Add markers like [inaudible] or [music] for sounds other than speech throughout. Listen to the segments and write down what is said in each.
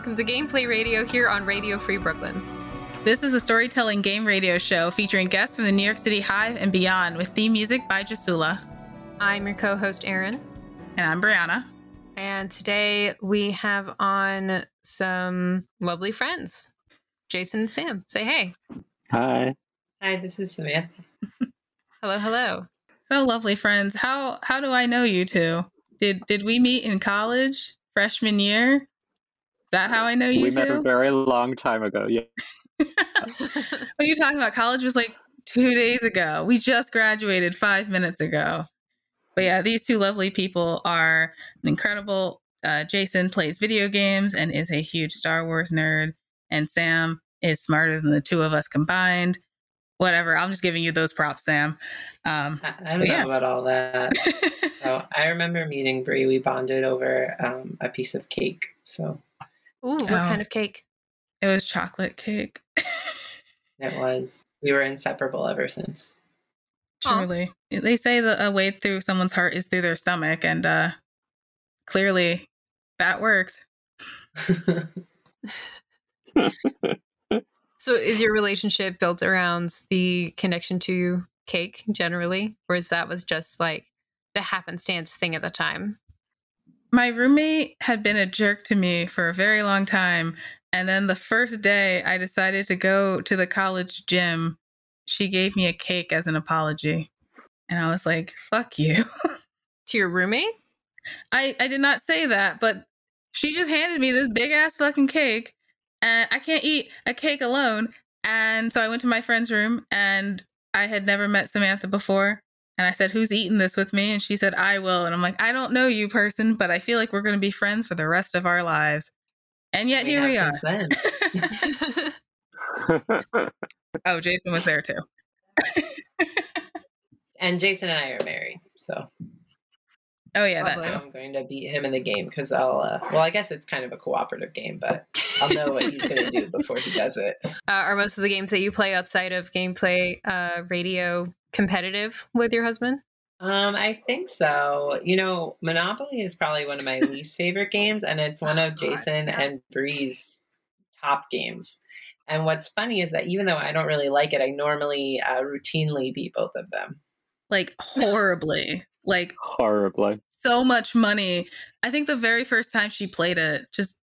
and welcome to Gameplay Radio here on Radio Free Brooklyn. This is a storytelling game radio show featuring guests from the New York City Hive and beyond with theme music by Jasula. I'm your co host, Erin. And I'm Brianna. And today we have on some lovely friends, Jason and Sam. Say hey. Hi. Hi, this is Samantha. hello, hello. So lovely friends. How how do I know you two? Did did we meet in college freshman year? Is that how I know you we two? met a very long time ago. Yeah. [laughs] what are you talking about? College was like two days ago. We just graduated five minutes ago. But yeah, these two lovely people are incredible. Uh, Jason plays video games and is a huge Star Wars nerd, and Sam is smarter than the two of us combined. Whatever. I'm just giving you those props, Sam. Um, I, I don't know yeah. about all that. [laughs] so I remember meeting Brie. We bonded over um, a piece of cake. So Ooh, what Oh. kind of cake? it was chocolate cake. [laughs] it was. We were inseparable ever since. Aw. Truly. They say the a way through someone's heart is through their stomach, and uh, clearly that worked. [laughs] So, is your relationship built around the connection to cake generally, or is that was just like the happenstance thing at the time? My roommate had been a jerk to me for a very long time. And then the first day I decided to go to the college gym, she gave me a cake as an apology. And I was like, fuck you. [laughs] To your roommate? I, I did not say that, but she just handed me this big ass fucking cake. And I can't eat a cake alone. And so I went to my friend's room and I had never met Samantha before. And I said, Who's eating this with me? And she said, I will. And I'm like, I don't know you, person, but I feel like we're going to be friends for the rest of our lives. And yet here we are. have since then. oh, Jason was there too. And Jason and I are married. So Oh, yeah, that Lovely. too. I'm going to beat him in the game because I'll, uh, well, I guess it's kind of a cooperative game, but I'll know what he's going to do before he does it. [laughs] Uh, are most of the games that you play outside of gameplay uh, radio competitive with your husband? Um, I think so. You know, Monopoly is probably one of my [laughs] least favorite games, and it's one of Oh, Jason yeah. and Bree's top games. And what's funny is that even though I don't really like it, I normally uh, routinely beat both of them. Like [laughs] horribly. Like Horribly. so much money. I think the very first time she played it just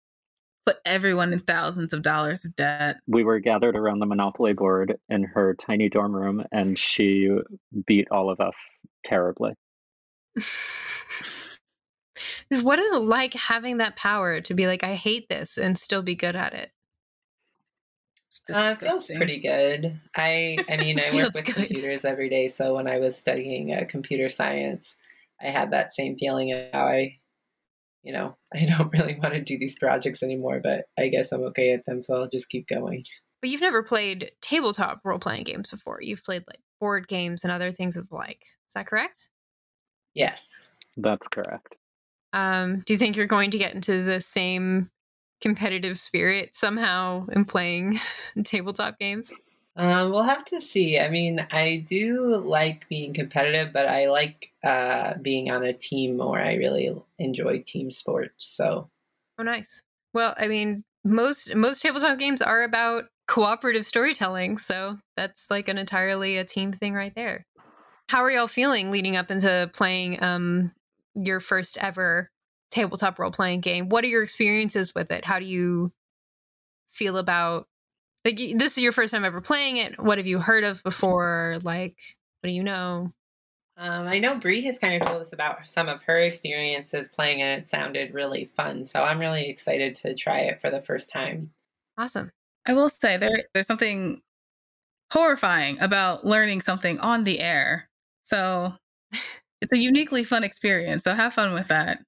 put everyone in thousands of dollars of debt. We were gathered around the Monopoly board in her tiny dorm room, and she beat all of us terribly. [sighs] what is it like having that power to be like, I hate this and still be good at it? Uh, it feels pretty good. I, I [laughs] mean, I work with good. computers every day, so when I was studying uh, computer science, I had that same feeling of how I, you know, [laughs] I don't really want to do these projects anymore, but I guess I'm okay at them, so I'll just keep going. [laughs] But you've never played tabletop role playing games before. You've played like board games and other things of the like. Is that correct? Yes. That's correct. Um, do you think you're going to get into the same competitive spirit somehow in playing [laughs] tabletop games? Um, we'll have to see. I mean, I do like being competitive, but I like uh, being on a team more. I really enjoy team sports. So, Oh, nice. Well, I mean, most most tabletop games are about cooperative storytelling, so that's like an entirely a team thing right there. How are y'all feeling leading up into playing um your first ever tabletop role playing game? What are your experiences with it? How do you feel about like this is your first time ever playing it? What have you heard of before? Like, what do you know? um, I know brie has kind of told us about some of her experiences playing, and it sounded really fun. So, I'm really excited to try it for the first time. Awesome. I will say there there's something horrifying about learning something on the air. So it's a uniquely fun experience. So have fun with that.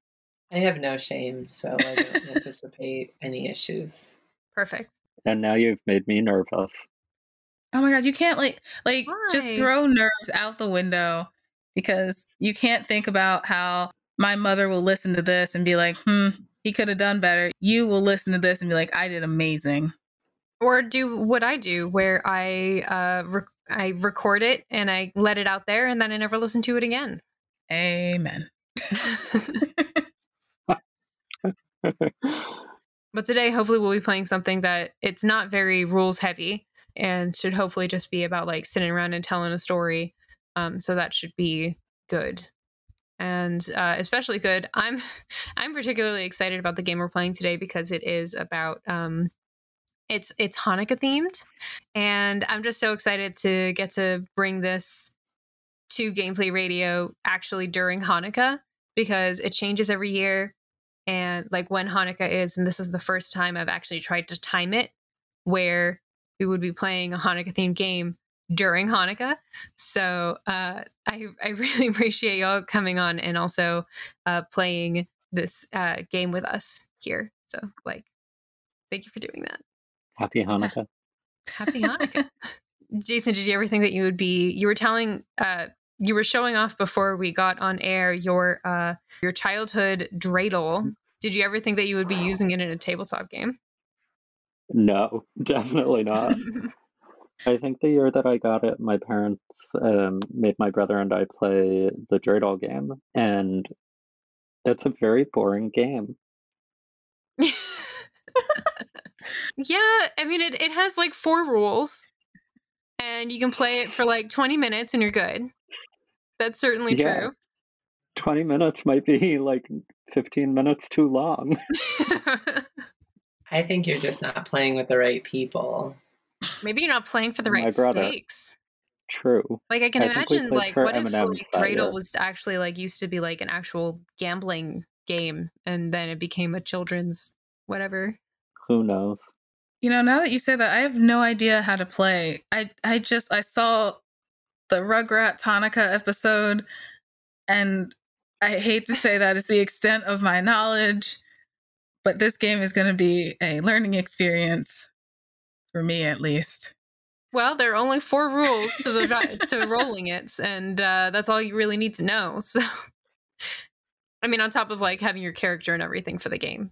I have no shame, so I don't [laughs] anticipate any issues. Perfect. And now you've made me nervous. Oh my god, you can't like like just throw nerves out the window because you can't think about how my mother will listen to this and be like, "Hmm, he could have done better." You will listen to this and be like, "I did amazing." or do what I do, where I uh, rec- I record it and I let it out there, and then I never listen to it again. Amen. [laughs] [laughs] [laughs] But today, hopefully, we'll be playing something that it's not very rules heavy and should hopefully just be about like sitting around and telling a story. Um, so that should be good and uh, especially good. I'm [laughs] I'm particularly excited about the game we're playing today because it is about um, it's it's Hanukkah themed, and I'm just so excited to get to bring this to gameplay radio actually during Hanukkah because it changes every year and like when Hanukkah is, and this is the first time I've actually tried to time it where we would be playing a Hanukkah themed game during Hanukkah. So uh, I I really [laughs] appreciate y'all coming on and also uh, playing this uh, game with us here. So like, thank you for doing that. Happy [laughs] Hanukkah. Happy Hanukkah. [laughs] Jason, did you ever think that you would be? You were telling, uh, you were showing off before we got on air your uh, your childhood dreidel. Did you ever think that you would be using it in a tabletop game? No, [laughs] definitely not. [laughs] I think the year that I got it, my parents um, made my brother and I play the dreidel game, and it's a very boring game. [laughs] yeah, I mean it. It has like four rules, and you can play it for like twenty minutes, and you're good. That's certainly Yeah. true. 20 minutes might be like 15 minutes too long. [laughs] I think you're just not playing with the right people. Maybe you're not playing for the right stakes. True. Like I can I imagine, like what if M&Ms like Dreidel year. was actually like used to be like an actual gambling game, and then it became a children's whatever. Who knows? You know, now that you say that, I have no idea how to play. I I just I saw the Rugrats Hanukkah episode, and I hate to say that is the extent of my knowledge, but this game is going to be a learning experience for me, at least. Well, there are only four rules to the to rolling it, and uh, that's all you really need to know. [laughs] So, I mean, on top of like having your character and everything for the game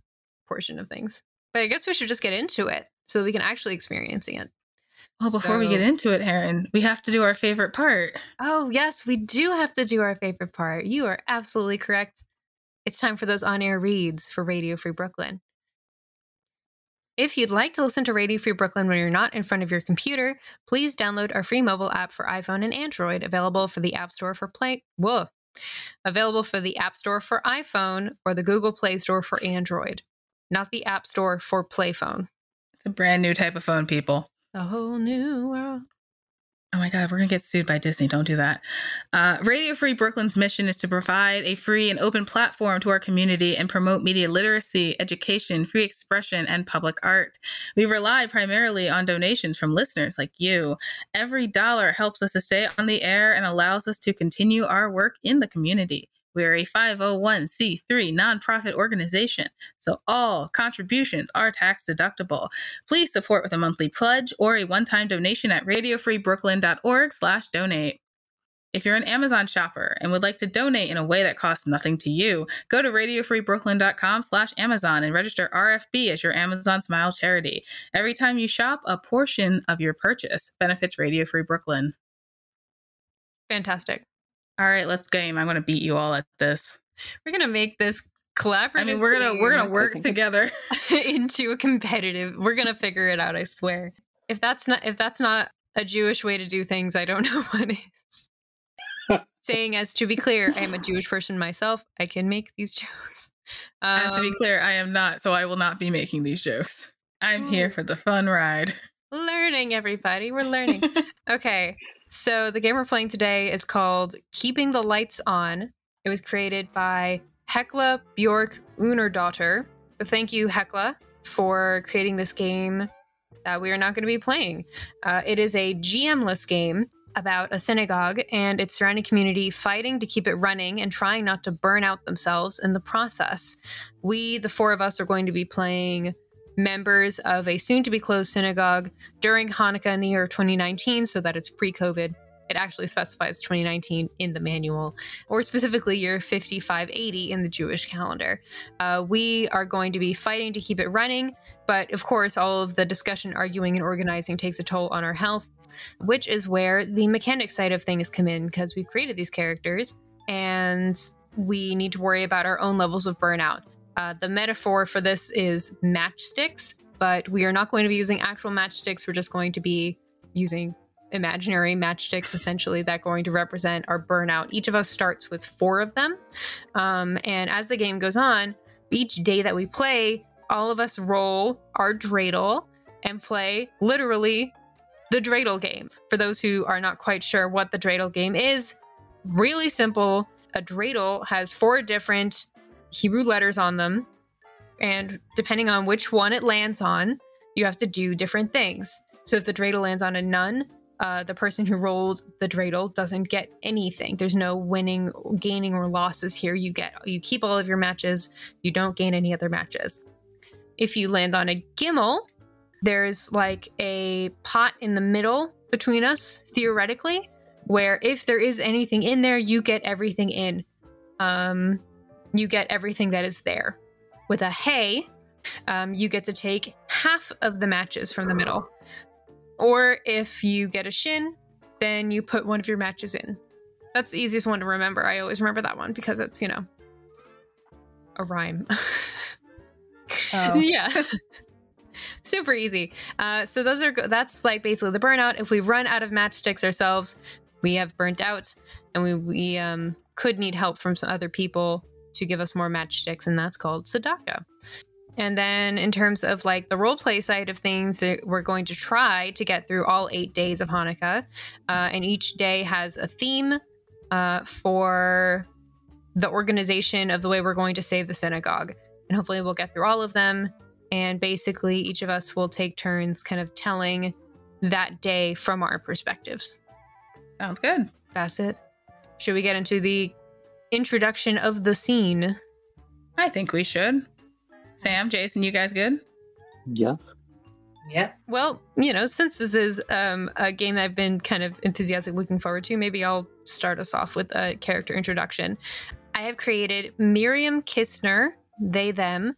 portion of things. But I guess we should just get into it so we can actually experience it. Well, before we get into it, Erin, we have to do our favorite part. Oh, yes, we do have to do our favorite part. You are absolutely correct. It's time for those on air reads for Radio Free Brooklyn. If you'd like to listen to Radio Free Brooklyn when you're not in front of your computer, please download our free mobile app for iPhone and Android, available for the App Store for Play. Whoa. Available for the App Store for iPhone or the Google Play Store for Android, not the App Store for Playphone. It's a brand new type of phone, people. A whole new world. Oh my God, we're going to get sued by Disney. Don't do that. Uh, Radio Free Brooklyn's mission is to provide a free and open platform to our community and promote media literacy, education, free expression, and public art. We rely primarily on donations from listeners like you. Every dollar helps us to stay on the air and allows us to continue our work in the community. We're a 501c3 nonprofit organization, so all contributions are tax deductible. Please support with a monthly pledge or a one-time donation at radiofreebrooklyn.org slash donate. If you're an Amazon shopper and would like to donate in a way that costs nothing to you, go to radiofreebrooklyn.com slash Amazon and register RFB as your Amazon Smile charity. Every time you shop, a portion of your purchase benefits Radio Free Brooklyn. Fantastic. All right, let's game. I'm going to beat you all at this. We're going to make this collaborative. I mean, we're going to we're going [laughs] to work together. [laughs] into a competitive. We're gonna figure it out. I swear. If that's not if that's not a Jewish way to do things, I don't [laughs] know what is. Saying as to be clear, I am a Jewish person myself. I can make these jokes. As to be Um, clear, I am not, so I will not be making these jokes. I'm here for the fun ride. learning, everybody. We're learning. okay, so the game we're playing today is called Keeping the Lights On. It was created by Hekla Bjork Unerdottir. So thank you, Hekla, for creating this game that we are not going to be playing. Uh, it is a GM-less game about a synagogue and its surrounding community fighting to keep it running and trying not to burn out themselves in the process. We, the four of us, are going to be playing members of a soon to be closed synagogue during Hanukkah in the year 2019 so that it's pre COVID. It actually specifies 2019 in the manual, or specifically year 5580 in the Jewish calendar. Uh, we are going to be fighting to keep it running, but of course, all of the discussion, arguing, and organizing takes a toll on our health, which is where the mechanic side of things come in because we've created these characters and we need to worry about our own levels of burnout. Uh, the metaphor for this is matchsticks, but we are not going to be using actual matchsticks. We're just going to be using imaginary matchsticks essentially that going to represent our burnout. Each of us starts with four of them. Um, and as the game goes on, each day that we play, all of us roll our dreidel and play literally the dreidel game. For those who are not quite sure what the dreidel game is, really simple. A dreidel has four different Hebrew letters on them. And depending on which one it lands on, you have to do different things. So if the dreidel lands on a nun, uh, the person who rolled the dreidel doesn't get anything. There's no winning, gaining, or losses here. You get you keep all of your matches. You don't gain any other matches. If you land on a gimel, there's like a pot in the middle between us, theoretically, where if there is anything in there, you get everything in. Um, you get everything that is there. With a hay, um, you get to take half of the matches from the middle. Or if you get a shin, then you put one of your matches in. That's the easiest one to remember. I always remember that one because it's, you know, a rhyme. Oh. [laughs] yeah. [laughs] Super easy. Uh, so those are that's like basically the burnout. If we run out of matchsticks ourselves, we have burnt out, and we we um, could need help from some other people to give us more matchsticks, and that's called Tzedakah. And then, in terms of like the role play side of things, we're going to try to get through all eight days of Hanukkah. Uh, and each day has a theme uh, for the organization of the way we're going to save the synagogue. And hopefully, we'll get through all of them. And basically, each of us will take turns kind of telling that day from our perspectives. Sounds good. That's it. Should we get into the introduction of the scene? I think we should. Sam, Jason, you guys good? Yes. Yep. Well, you know, since this is um, a game that I've been kind of enthusiastic looking forward to, maybe I'll start us off with a character introduction. I have created Miriam Kistner, they, them.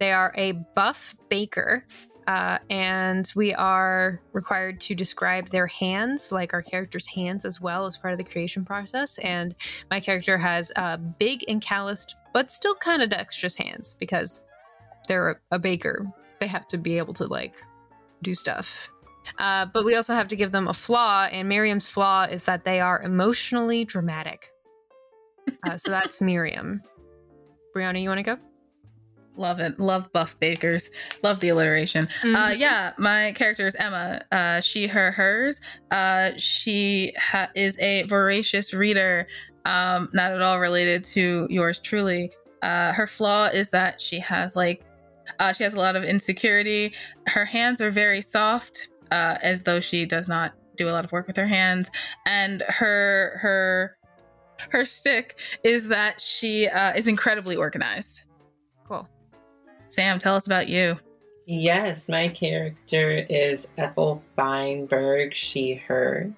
They are a buff baker, uh, and we are required to describe their hands, like our character's hands, as well as part of the creation process. And my character has uh, big and calloused, but still kind of dexterous hands because they're a baker. They have to be able to like do stuff. Uh, but we also have to give them a flaw, and Miriam's flaw is that they are emotionally dramatic. Uh, so that's [laughs] Miriam. Brianna, you want to go? Love it. Love buff bakers. Love the alliteration. Mm-hmm. Uh, yeah, my character is Emma. Uh, she, her, hers. Uh, she ha- is a voracious reader. Um, not at all related to yours truly. Uh, her flaw is that she has like uh, she has a lot of insecurity. Her hands are very soft, uh, as though she does not do a lot of work with her hands. And her her her stick is that she uh, is incredibly organized. Sam, tell us about you. Yes, my character is Ethel Feinberg, she, her.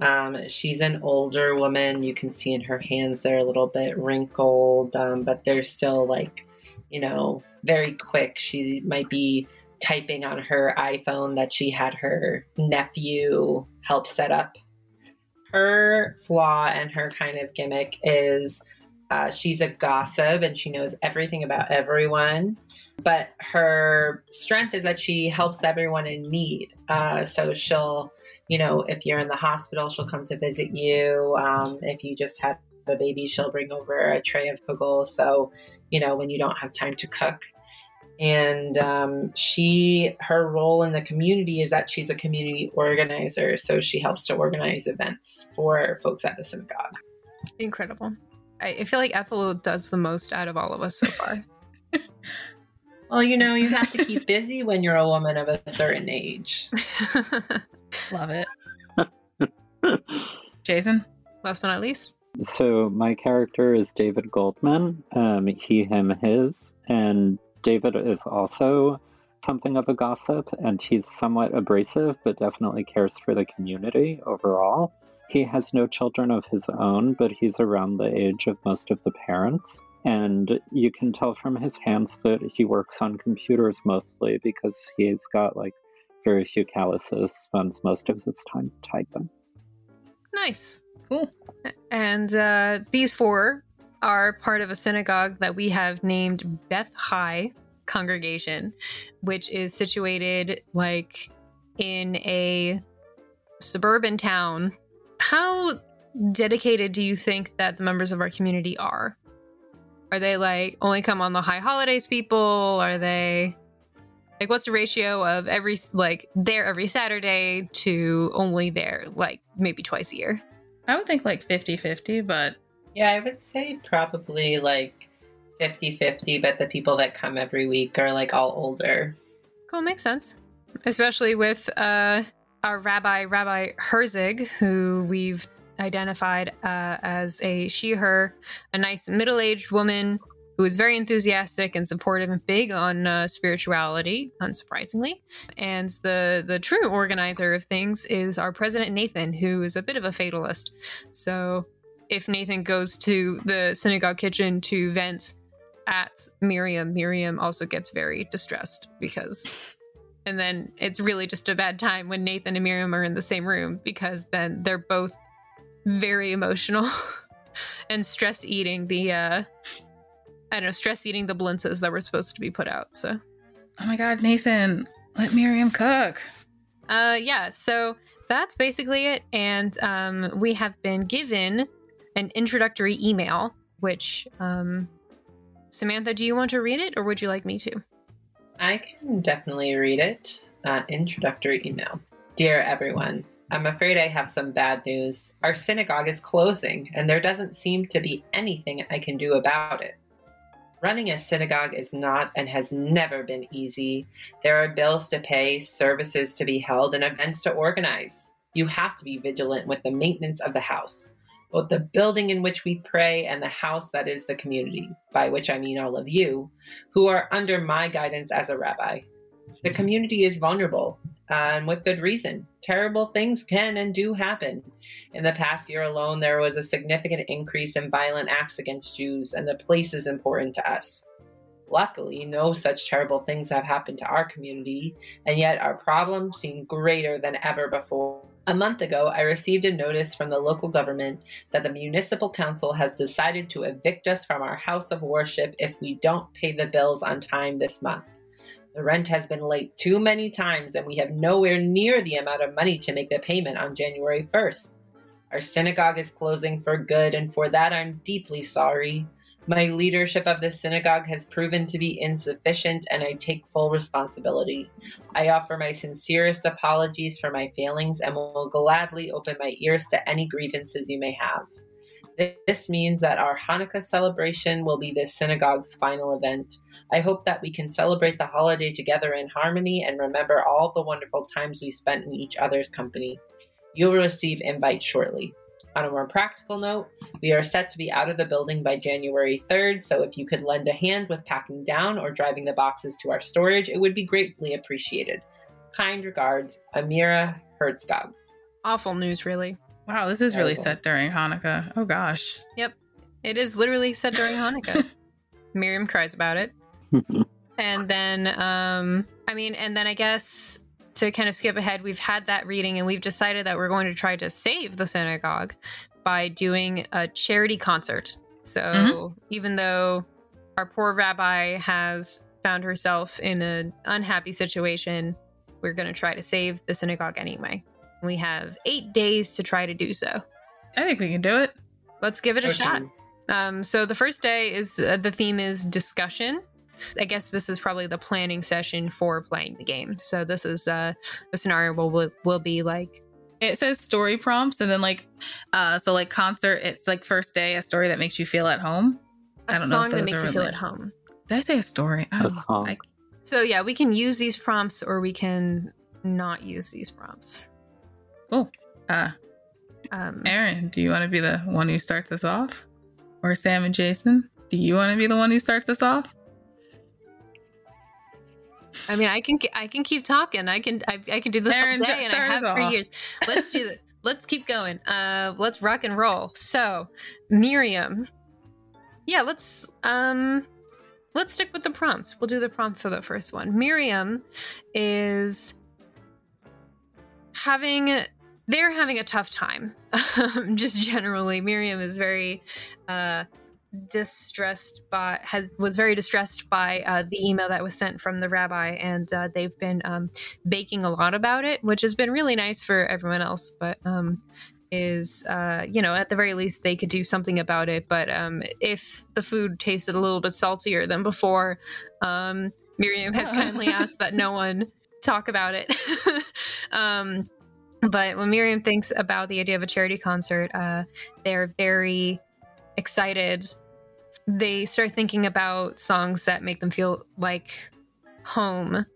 Um, she's an older woman. You can see in her hands they're a little bit wrinkled, um, but they're still like, you know, very quick. She might be typing on her iPhone that she had her nephew help set up. Her flaw and her kind of gimmick is uh, she's a gossip and she knows everything about everyone. But her strength is that she helps everyone in need. Uh, so she'll, you know, if you're in the hospital, she'll come to visit you. Um, if you just had a baby, she'll bring over a tray of kugel. So, you know, when you don't have time to cook. And um, she, her role in the community is that she's a community organizer. So she helps to organize events for folks at the synagogue. Incredible. I, I feel like Ethel does the most out of all of us so far. [laughs] well, you know, you have to keep busy when you're a woman of a certain age. [laughs] Love it. [laughs] Jason? Last but not least. So my character is David Goldman. Um, he, him, his, and David is also something of a gossip, and he's somewhat abrasive, but definitely cares for the community overall. He has no children of his own, but he's around the age of most of the parents. And you can tell from his hands that he works on computers mostly because he's got like very few calluses, spends most of his time typing. Nice. Cool. And uh, these four are part of a synagogue that we have named Beth High Congregation, which is situated like in a suburban town. How dedicated do you think that the members of our community are? Are they like only come on the high holidays people? Are they like what's the ratio of every like there every Saturday to only there like maybe twice a year? I would think like 50 50, but Yeah, I would say probably like 50 50, but the people that come every week are like all older. Cool, makes sense. Especially with uh, our rabbi, Rabbi Herzig, who we've identified uh, as a she, her, a nice middle aged woman who is very enthusiastic and supportive and big on uh, spirituality, unsurprisingly. And the, the true organizer of things is our president, Nathan, who is a bit of a fatalist. So if Nathan goes to the synagogue kitchen to vent at Miriam, Miriam also gets very distressed because and then it's really just a bad time when Nathan and Miriam are in the same room because then they're both very emotional [laughs] and stress eating the uh I don't know, stress eating the blintzes that were supposed to be put out. So oh my god, Nathan, let Miriam cook. uh yeah, so that's basically it. And um we have been given an introductory email, which um Samantha, do you want to read it or would you like me to? I can definitely read it. Uh, introductory email. Dear everyone, I'm afraid I have some bad news. Our synagogue is closing, and there doesn't seem to be anything I can do about it. Running a synagogue is not and has never been easy. There are bills to pay, services to be held, and events to organize. You have to be vigilant with the maintenance of the house, both the building in which we pray and the house that is the community, by which I mean all of you, who are under my guidance as a rabbi. The community is vulnerable, uh, and with good reason. Terrible things can and do happen. In the past year alone, there was a significant increase in violent acts against Jews, and the place is important to us. Luckily, no such terrible things have happened to our community, and yet our problems seem greater than ever before. A month ago, I received a notice from the local government that the municipal council has decided to evict us from our house of worship if we don't pay the bills on time this month. The rent has been late too many times, and we have nowhere near the amount of money to make the payment on January 1st. Our synagogue is closing for good, and for that I'm deeply sorry. My leadership of the synagogue has proven to be insufficient, and I take full responsibility. I offer my sincerest apologies for my failings and will gladly open my ears to any grievances you may have. This means that our Hanukkah celebration will be this synagogue's final event. I hope that we can celebrate the holiday together in harmony and remember all the wonderful times we spent in each other's company. You'll receive invites shortly. On a more practical note, we are set to be out of the building by January 3rd, so if you could lend a hand with packing down or driving the boxes to our storage, it would be greatly appreciated. Kind regards, Amira Herzog. Awful news, really. Wow, this is really set during Hanukkah. Oh gosh. Yep. It is literally set during Hanukkah. [laughs] Miriam cries about it. [laughs] And then, um, I mean, and then I guess to kind of skip ahead, we've had that reading and we've decided that we're going to try to save the synagogue by doing a charity concert. So Mhm. even though our poor rabbi has found herself in an unhappy situation, we're going to try to save the synagogue anyway. We have eight days to try to do so. I think we can do it. Let's give it a Okay. shot. Um, so the first day is uh, the theme is discussion. I guess this is probably the planning session for playing the game. So this is uh, the scenario will will, will be like It says story prompts and then like uh so like concert, it's like first day, a story that makes you feel at home. a I don't know if song that makes are you feel at home. Did I say a story? I A don't know. I- So yeah, we can use these prompts or we can not use these prompts. oh. Uh Um, Erin, do you want to be the one who starts us off? Or Sam and Jason? Do you want to be the one who starts us off? I mean, I can I can keep talking. I can I, I can do this Erin, all day, and I have for off. years. Let's do [laughs] it. Let's keep going. Uh, let's rock and roll. So, Miriam, yeah, let's um, let's stick with the prompts. We'll do the prompt for the first one. Miriam is having they're having a tough time. [laughs] Just generally, Miriam is very uh, distressed by has was very distressed by uh, the email that was sent from the rabbi, and uh, they've been um, baking a lot about it, which has been really nice for everyone else. But um, is uh, you know at the very least they could do something about it. But um, if the food tasted a little bit saltier than before, um, Miriam has [laughs] kindly asked that no one talk about it. [laughs] um, but when Miriam thinks about the idea of a charity concert, uh, they're very excited. They start thinking about songs that make them feel like home.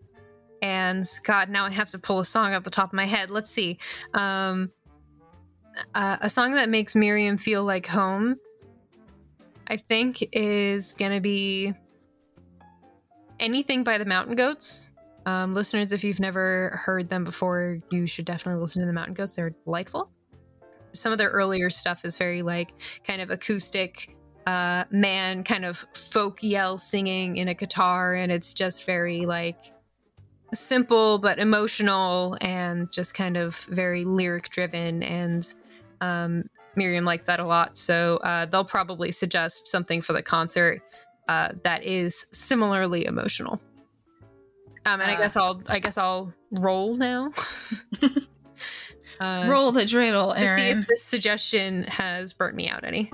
And God, now I have to pull a song off the top of my head. Let's see. Um, uh, a song that makes Miriam feel like home, I think, is going to be anything by the Mountain Goats. Um, listeners, if you've never heard them before, you should definitely listen to the Mountain Goats. They're delightful. Some of their earlier stuff is very like kind of acoustic, uh, man, kind of folk yell singing in a guitar, and it's just very like simple but emotional and just kind of very lyric driven. And um, Miriam liked that a lot, so uh, they'll probably suggest something for the concert uh, that is similarly emotional. Um, and I Uh. guess I'll I guess I'll roll now. [laughs] [laughs] uh, Roll the dreidel, to see if this suggestion has burnt me out any.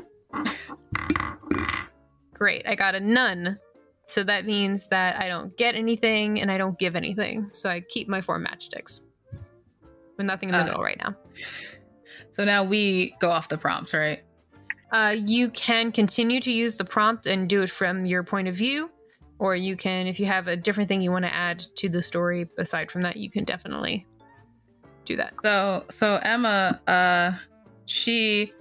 Great, I got a nun. So that means that I don't get anything and I don't give anything. So I keep my four matchsticks. With nothing in the Uh, middle right now. So now we go off the prompts, right? Uh, you can continue to use the prompt and do it from your point of view, or you can, if you have a different thing you want to add to the story aside from that, you can definitely do that. So so Emma, uh, she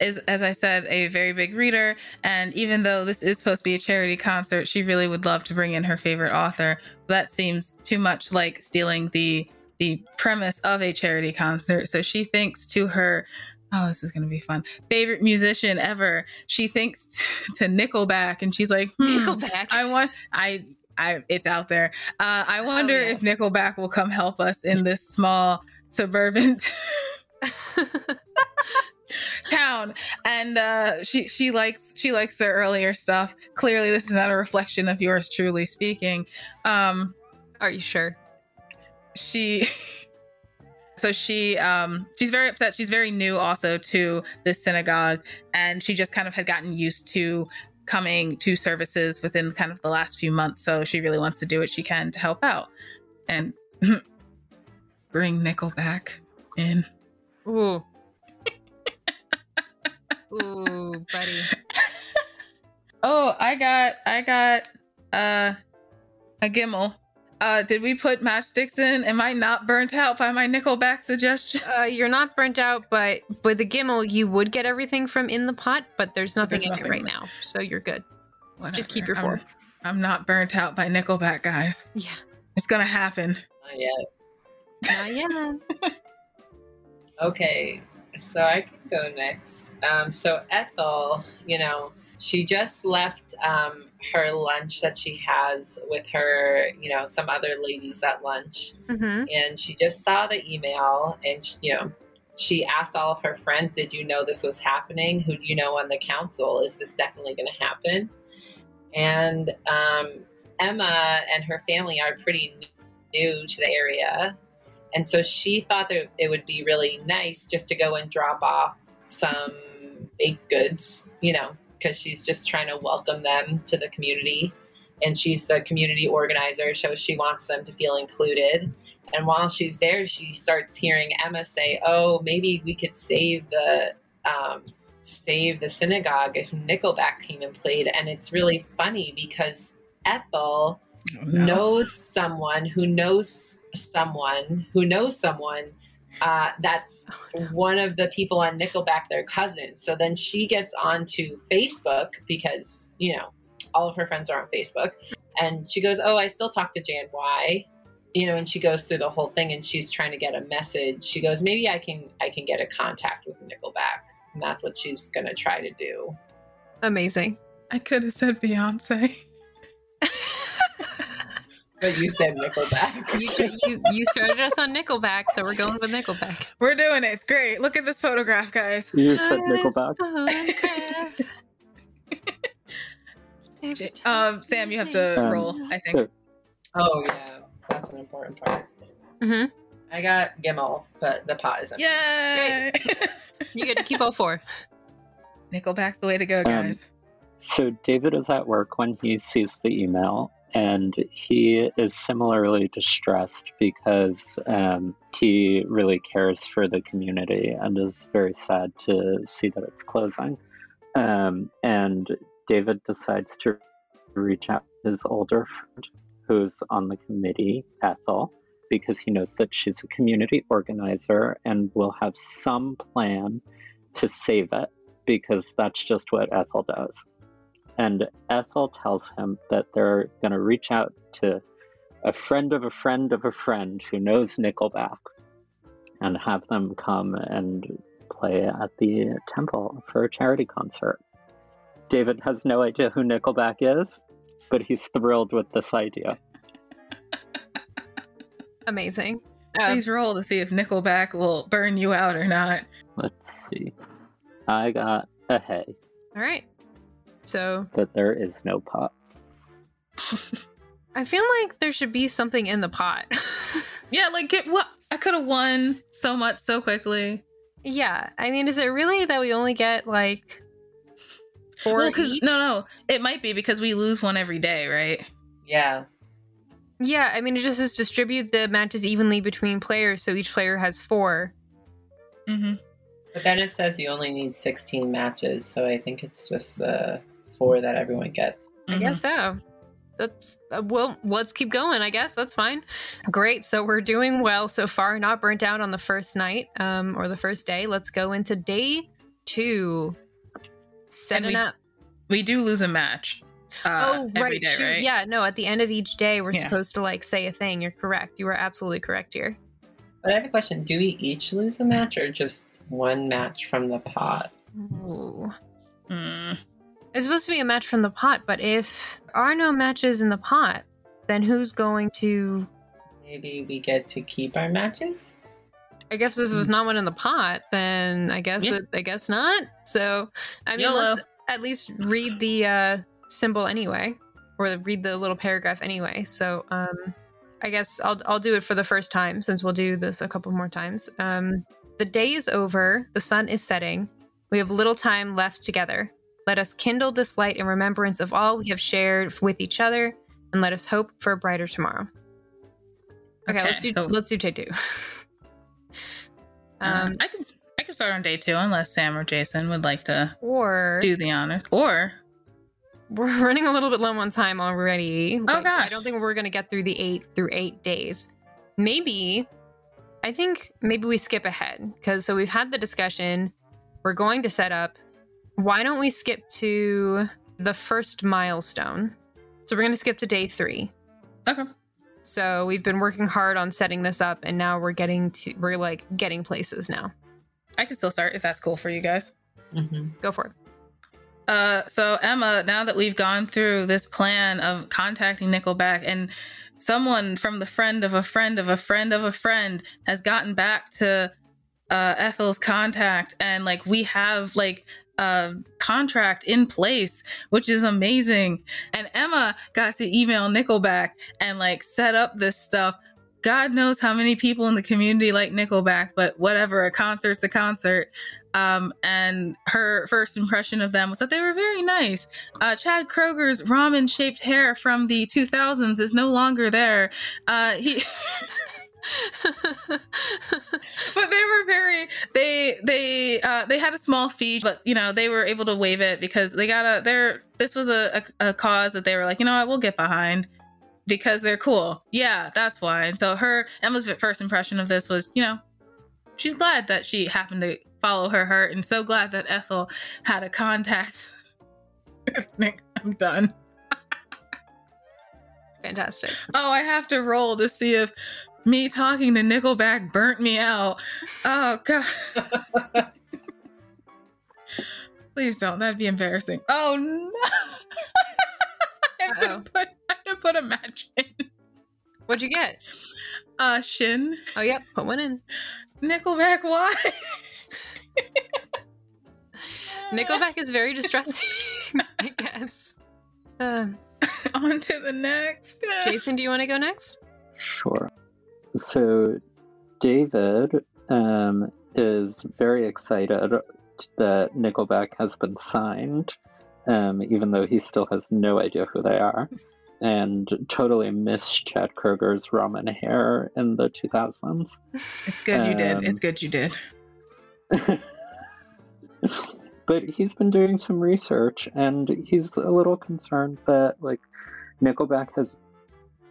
is, as I said, a very big reader, and even though this is supposed to be a charity concert, she really would love to bring in her favorite author. That seems too much like stealing the the premise of a charity concert. So she thinks to her. Oh, this is gonna be fun. Favorite musician ever. She thinks [laughs] to Nickelback, and she's like, hmm, Nickelback. I want I I it's out there. Uh, I wonder if yes. Nickelback will come help us in this small suburban [laughs] town. And uh, she she likes she likes their earlier stuff. Clearly, this is not a reflection of yours truly speaking. Um, Are you sure? she [laughs] so she um she's very upset she's very new also to this synagogue and she just kind of had gotten used to coming to services within kind of the last few months so she really wants to do what she can to help out and [clears throat] bring Nickelback in Ooh. [laughs] Ooh, buddy. oh i got i got uh a gimmel uh did we put matchsticks in am i not burnt out by my nickelback suggestion Uh, you're not burnt out, but with the Gimmel, you would get everything from in the pot, but there's nothing there's in nothing it right in it. now. So you're good. Just keep your four. I'm, I'm not burnt out by nickelback guys Yeah. it's gonna happen Not yet. Not yet. [laughs] Okay, so I can go next. Um, so Ethel, you know, she just left um, her lunch that she has with her, you know, some other ladies at lunch, hmm and she just saw the email, and she, you know, she asked all of her friends, "Did you know this was happening? Who do you know on the council? Is this definitely going to happen?" And um, Emma and her family are pretty new to the area, and so she thought that it would be really nice just to go and drop off some baked goods, you know, because she's just trying to welcome them to the community. And she's the community organizer, so she wants them to feel included. And while she's there, she starts hearing Emma say, "Oh, maybe we could save the um, save the synagogue if Nickelback came and played." And it's really funny because Ethel knows someone who knows someone who knows someone uh, that's one of the people on Nickelback, their cousins. So then she gets onto Facebook because, you know, all of her friends are on Facebook. And she goes, Oh, I still talk to Jan Y. You know, and she goes through the whole thing and she's trying to get a message. She goes, Maybe I can I can get a contact with Nickelback. And that's what she's gonna try to do. Amazing. I could have said Beyonce. [laughs] But you said Nickelback. [laughs] You, ju- you you started us on Nickelback, so we're going with Nickelback. We're doing it. It's great. Look at this photograph, guys. You said Nickelback. [laughs] Um, Sam, you have to Um, roll. I think. So, Oh yeah, that's an important part. hmm I got Gimel, but the pot isn't. Yay! [laughs] You get to keep all four. Nickelback's the way to go, Um, guys. so David is at work when he sees the email, and he is similarly distressed because um, he really cares for the community and is very sad to see that it's closing. Um, and David decides to reach out to his older friend who's on the committee, Ethel, because he knows that she's a community organizer and will have some plan to save it because that's just what Ethel does. And Ethel tells him that they're going to reach out to a friend of a friend of a friend who knows Nickelback and have them come and play at the temple for a charity concert. David has no idea who Nickelback is, but he's thrilled with this idea. [laughs] Amazing. Um, Please roll to see if Nickelback will burn you out or not. Let's see. I got a hay, all right. So but there is no pot. I feel like there should be something in the pot. [laughs] Yeah, like get what I could have won so much so quickly. yeah. I mean, is it really that we only get like four well, because no, no, it might be because we lose one every day, right? Yeah. Yeah, I mean, it just says distribute the matches evenly between players, so each player has four. Mm-hmm. But then it says you only need 16 matches, so I think it's just the four that everyone gets. I guess so. That's uh, well. Let's keep going. I guess that's fine. Great. So we're doing well so far. Not burnt out on the first night, um, or the first day. Let's go into day two. Setting we- up. we do lose a match. Uh, oh, right. day, shoot, right? Yeah. No. At the end of each day, we're Yeah. supposed to like say a thing. You're correct. You are absolutely correct here. But I have a question. Do we each lose a match or just one match from the pot? Ooh. Mm. It's supposed to be a match from the pot, but if there are no matches in the pot, then who's going to? Maybe we get to keep our matches? I guess if there's not one in the pot, then I guess Yeah. it, I guess not. So I mean, YOLO. let's at least read the uh, symbol anyway, or read the little paragraph anyway. So um, I guess I'll I'll do it for the first time since we'll do this a couple more times. Um, the day is over. The sun is setting. We have little time left together. Let us kindle this light in remembrance of all we have shared with each other, and let us hope for a brighter tomorrow. Okay, Okay, let's do so- let's do day two. [laughs] Um, um, I can I can start on day two unless Sam or Jason would like to or do the honors. Or we're [laughs] running a little bit low on time already. Like, I Oh, gosh. don't think we're gonna get through the eight through eight days. Maybe, I think maybe we skip ahead because so we've had the discussion. We're going to set up. Why don't we skip to the first milestone? So we're gonna skip to day three. okay, So we've been working hard on setting this up, and now we're getting to we're like getting places now. I can still start if that's cool for you guys. Mm-hmm. Go for it. Uh, so Emma, now that we've gone through this plan of contacting Nickelback and someone from the friend of a friend of a friend of a friend has gotten back to uh, Ethel's contact and like we have like a contract in place, which is amazing. And Emma got to email Nickelback and like set up this stuff. God knows how many people in the community like Nickelback, but whatever, a concert's a concert. Um, and her first impression of them was that they were very nice. Uh, Chad Kroeger's ramen shaped hair from the 2000s is no longer there. Uh, he. [laughs] but they were very they they uh they had a small fee but you know they were able to waive it because they got a they're this was a, a, a cause that they were like you know what we'll get behind because they're cool yeah that's why and so her emma's first impression of this was you know she's glad that she happened to follow her heart and so glad that ethel had a contact Nick. [laughs] i'm done Fantastic. oh i have to roll to see if me talking to nickelback burnt me out oh god [laughs] Please don't. That'd be embarrassing. Oh no! [laughs] I have gonna put I'm gonna put a match in. What'd you get? Uh, Shin, Oh, yep. Put one in. Nickelback. Why? [laughs] Nickelback is very distressing, I guess. Uh, On to the next. Jason, do you want to go next? Sure. So, David um, is very excited that Nickelback has been signed, um, even though he still has no idea who they are, and totally missed Chad Kroeger's ramen hair in the 2000s. It's good you did. Um, It's good you did. [laughs] but he's been doing some research and he's a little concerned that like Nickelback has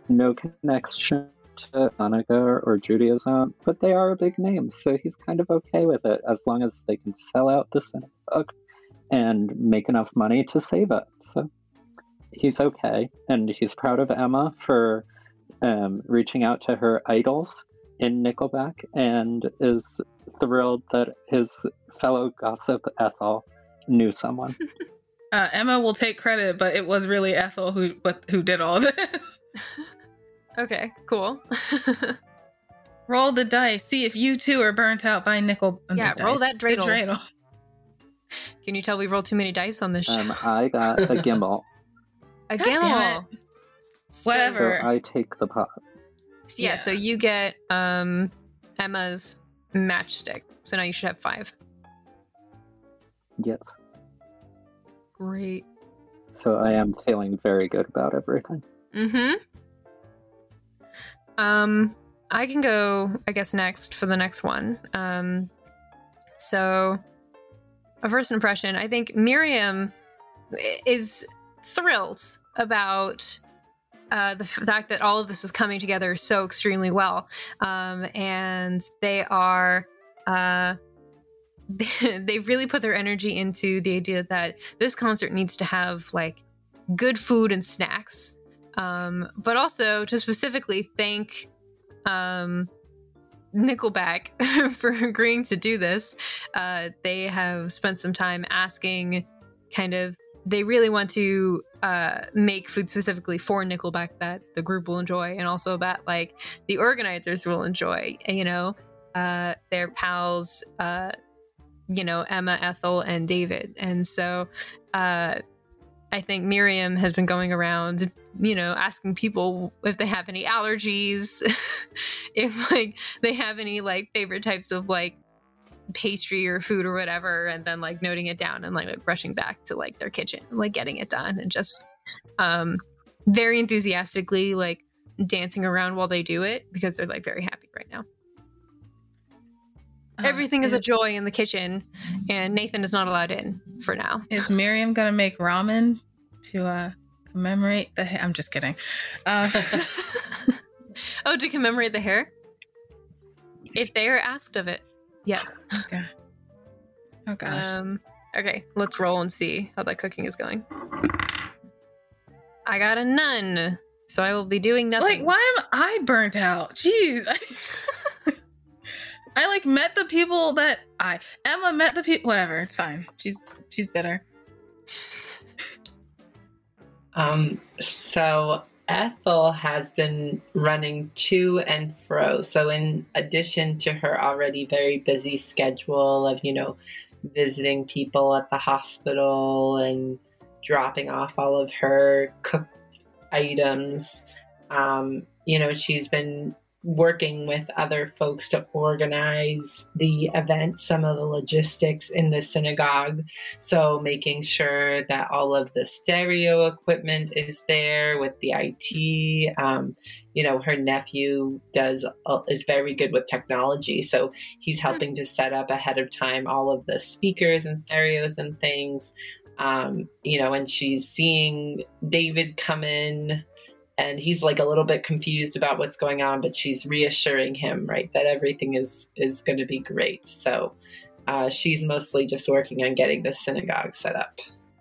no connection to Hanukkah or Judaism, but they are a big name, so he's kind of okay with it as long as they can sell out the synagogue and make enough money to save it. So he's okay, and he's proud of Emma for um, reaching out to her idols in Nickelback and is thrilled that his fellow gossip Ethel knew someone. [laughs] Uh, Emma will take credit, but it was really Ethel who but who did all this. [laughs] Okay, cool. [laughs] roll the dice. See if you too are burnt out by nickel. the Yeah, roll dice. that The dreidel. dreidel. [laughs] Can you tell we rolled too many dice on this show? Um, I got a [laughs] gimel, a God damn gamble. so Whatever. I take the pot. So, yeah, so you get um Emma's matchstick. So now you should have five. Yes. Great. So I am feeling very good about everything. Mm-hmm. Um, I can go, I guess, next for the next one. Um, so a first impression, I think Miriam is thrilled about uh, the fact that all of this is coming together so extremely well, um, and they are. Uh, [laughs] they've really put their energy into the idea that this concert needs to have like good food and snacks um, but also to specifically thank um, Nickelback [laughs] for agreeing to do this. Uh, they have spent some time asking, kind of, they really want to uh, make food specifically for Nickelback that the group will enjoy, and also that like the organizers will enjoy. You know, uh, their pals, uh, you know, Emma, Ethel, and David, and so. I think Miriam has been going around, you know, asking people if they have any allergies, [laughs] if like they have any like favorite types of like pastry or food or whatever, and then like noting it down and like, like rushing back to like their kitchen, like getting it done and just um very enthusiastically like dancing around while they do it because they're like very happy right now. Uh, Everything is a joy in the kitchen, and Nathan is not allowed in for now. Is Miriam gonna make ramen to uh commemorate the? Ha- I'm just kidding. Uh, [laughs] oh, to commemorate the hair? If they are asked of it, yes. okay. Oh gosh. Um, okay, let's roll and see how that cooking is going. I got a nun, so I will be doing nothing. like, why am I burnt out? Jeez. [laughs] I like met the people that I Emma met the people. Whatever, it's fine. She's she's bitter. [laughs] Um, so Ethel has been running to and fro. So in addition to her already very busy schedule of, you know, visiting people at the hospital and dropping off all of her cooked items, um, you know, she's been working with other folks to organize the event, some of the logistics in the synagogue. So making sure that all of the stereo equipment is there with the IT. Um, you know, her nephew does uh, is very good with technology, so he's helping to set up ahead of time all of the speakers and stereos and things. Um, you know, and she's seeing David come in and he's like a little bit confused about what's going on but she's reassuring him right that everything is is going to be great so uh, she's mostly just working on getting the synagogue set up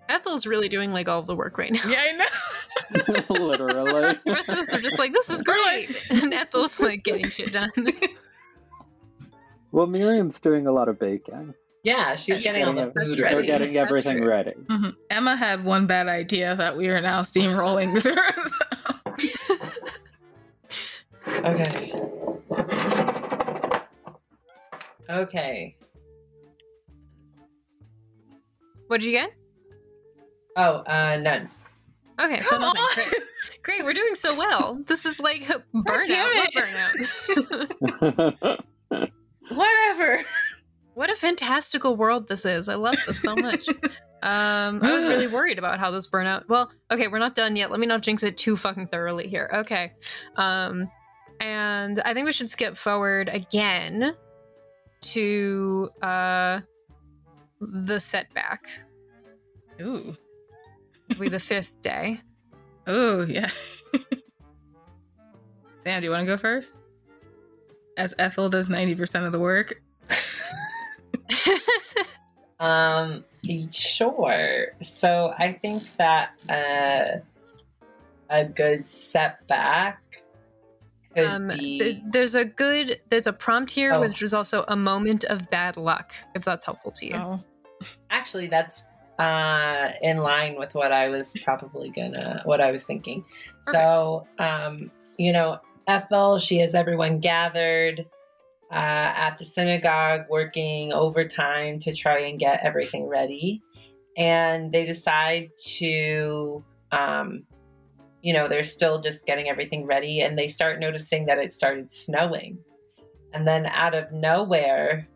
Ethel's really doing like all the work right now. Yeah, I know. [laughs] Literally. [laughs] The rest of us are just like, this is great. [laughs] And Ethel's like getting shit done. Well, Miriam's doing a lot of baking. yeah she's getting all the food true. They're getting everything true. ready. Mhm. Emma had one bad idea that we are now steamrolling through. Okay okay What'd you get? oh uh nun Okay, so Come nothing. on. Great. Great, we're doing so well. This is like [laughs] burnout. damn What burnout? [laughs] Whatever. what a fantastical world this is. I love this so much. [laughs] Um, I was really worried about how this burnout. Well, okay, we're not done yet. Let me not jinx it too fucking thoroughly here. Okay. Um, and I think we should skip forward again to uh the setback. Ooh. It'll be the [laughs] fifth day. Ooh, yeah. [laughs] Sam, do you want to go first? As Ethel does 90% of the work. [laughs] Um, sure. So I think that uh, a good setback could um, th- there's a good there's a prompt here Oh. which is also a moment of bad luck if that's helpful to you Oh. Actually, that's uh, in line with what I was probably gonna, what I was thinking. So, um, you know, Ethel, she has everyone gathered uh, at the synagogue working overtime to try and get everything ready. And they decide to, um, you know, they're still just getting everything ready and they start noticing that it started snowing. And then out of nowhere,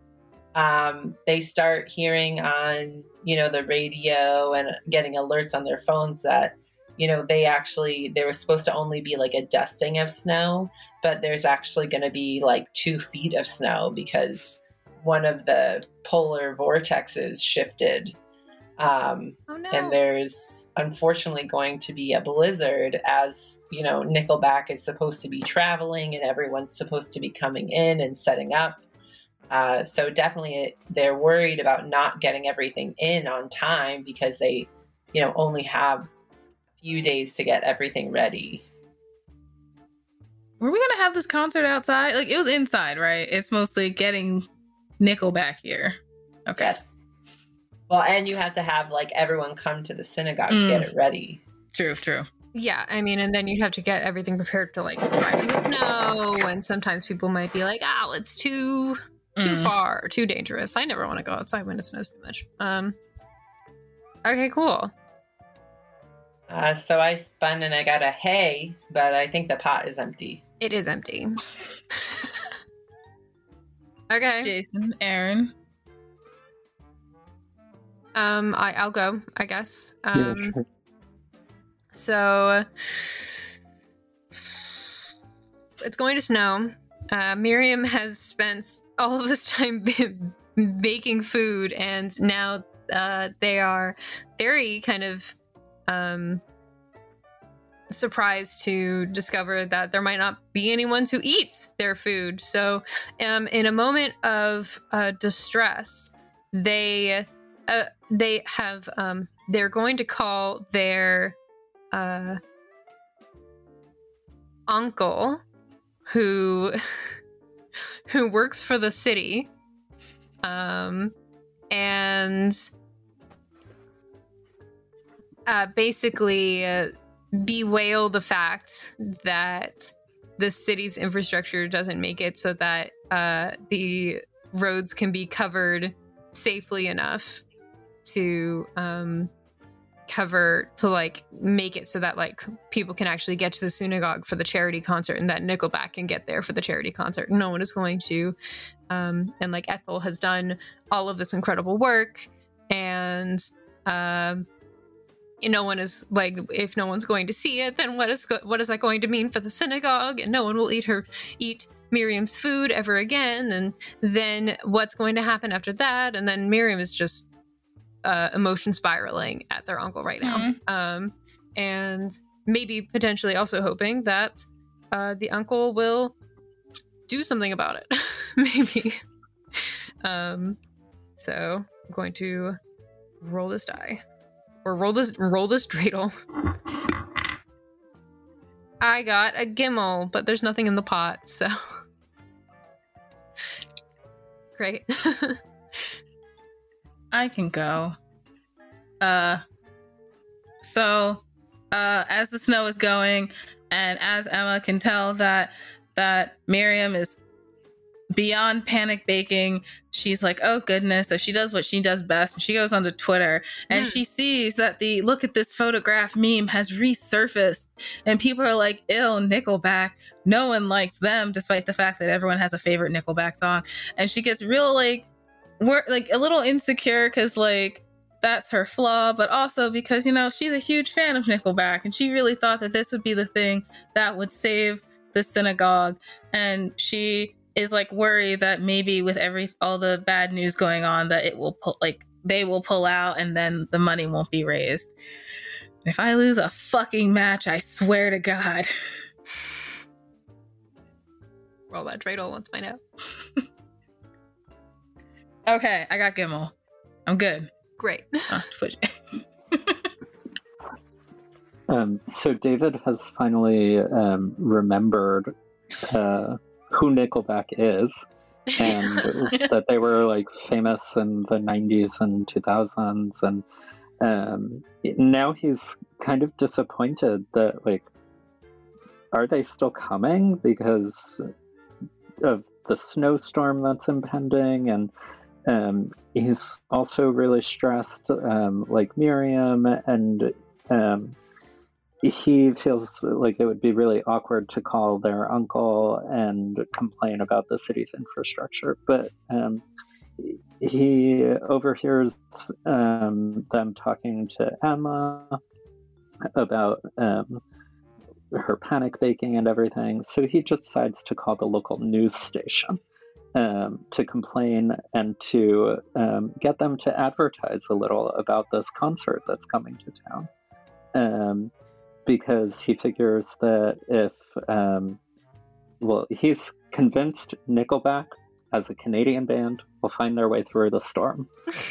um, they start hearing on you know the radio and getting alerts on their phones that you know they actually there was supposed to only be like a dusting of snow but there's actually going to be like two feet of snow because one of the polar vortexes shifted um, oh no and there's unfortunately going to be a blizzard as you know nickelback is supposed to be traveling and everyone's supposed to be coming in and setting up uh, so definitely it, they're worried about not getting everything in on time because they you know only have a few days to get everything ready Were we going to have this concert outside? Like, it was inside, right? It's mostly getting Nickelback here. Okay. yes well and you have to have like everyone come to the synagogue to get Mm. it ready True, true. yeah i mean and then you'd have to get everything prepared to like drive in the snow and sometimes people might be like oh it's too too Mm. far too dangerous i never want to go outside when it snows too much um okay cool uh, so i spun and i got a hey but i think the pot is empty it is empty [laughs] [laughs] okay Jason, Erin. Um I, i'll go i guess yeah, um sure. So it's going to snow. Uh, Miriam has spent all this time [laughs] baking food, and now uh, they are very kind of um, surprised to discover that there might not be anyone who eats their food. So, um, in a moment of uh, distress, they uh, they have um, they're going to call their uh, uncle who [laughs] who works for the city um and uh, basically uh, bewail the fact that the city's infrastructure doesn't make it so that uh, the roads can be covered safely enough to um, cover to like make it so that like people can actually get to the synagogue for the charity concert and that Nickelback can get there for the charity concert. No one is going to. Um, and like Ethel has done all of this incredible work and um no one is like if no one's going to see it then what is go- what is that going to mean for the synagogue and no one will eat her eat Miriam's food ever again and then what's going to happen after that and then Miriam is just uh, emotion spiraling at their uncle right now. Mhm. um, and maybe potentially also hoping that uh, the uncle will do something about it. [laughs] Maybe. Um, so i'm going to roll this die. Or roll this roll this dreidel. I got a gimmel but there's nothing in the pot so. [laughs] Great [laughs] I can go. Uh so uh as the snow is going and as Emma can tell that that Miriam is beyond panic baking, she's like, oh goodness. So she does what she does best. And she goes onto Twitter and Mm. she sees that the look at this photograph meme has resurfaced. And people are like, ill, Nickelback. No one likes them, despite the fact that everyone has a favorite Nickelback song. And she gets real like we're like a little insecure because like that's her flaw, but also because you know she's a huge fan of Nickelback and she really thought that this would be the thing that would save the synagogue. And she is like worried that maybe with every all the bad news going on that it will pull like they will pull out and then the money won't be raised. If I lose a fucking match, I swear to God. [sighs] Roll that dreidel. Let's find out. Okay, I got Gimel. I'm good. Great. [laughs] Oh, [laughs] Um, so David has finally um, remembered uh, who Nickelback is, and [laughs] that they were like famous in the 90s and 2000s, and um, now he's kind of disappointed that like, are they still coming because of the snowstorm that's impending and um, he's also really stressed um, like miriam and um, he feels like it would be really awkward to call their uncle and complain about the city's infrastructure but um, he overhears um, them talking to emma about um, her panic baking and everything. So he just decides to call the local news station um, to complain and to um, get them to advertise a little about this concert that's coming to town. Um, because he figures that if, um, well, he's convinced Nickelback as a Canadian band will find their way through the storm.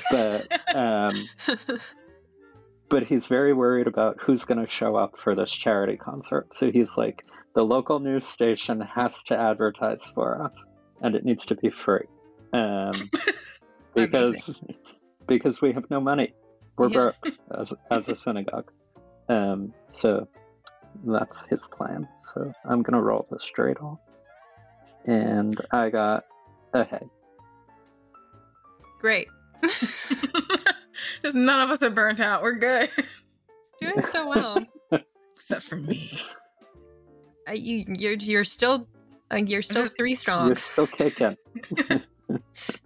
But um, [laughs] but he's very worried about who's going to show up for this charity concert. So he's like, the local news station has to advertise for us, and it needs to be free, um, [laughs] because because we have no money. We're Yeah. broke as as a synagogue. Um, so that's his plan. So I'm gonna roll this straight off, and I got a hey. Great. [laughs] Just none of us are burnt out. We're good. Doing so well. [laughs] Except for me. Uh, you, you're you're still uh, you're still three strong. You're still kicking. [laughs]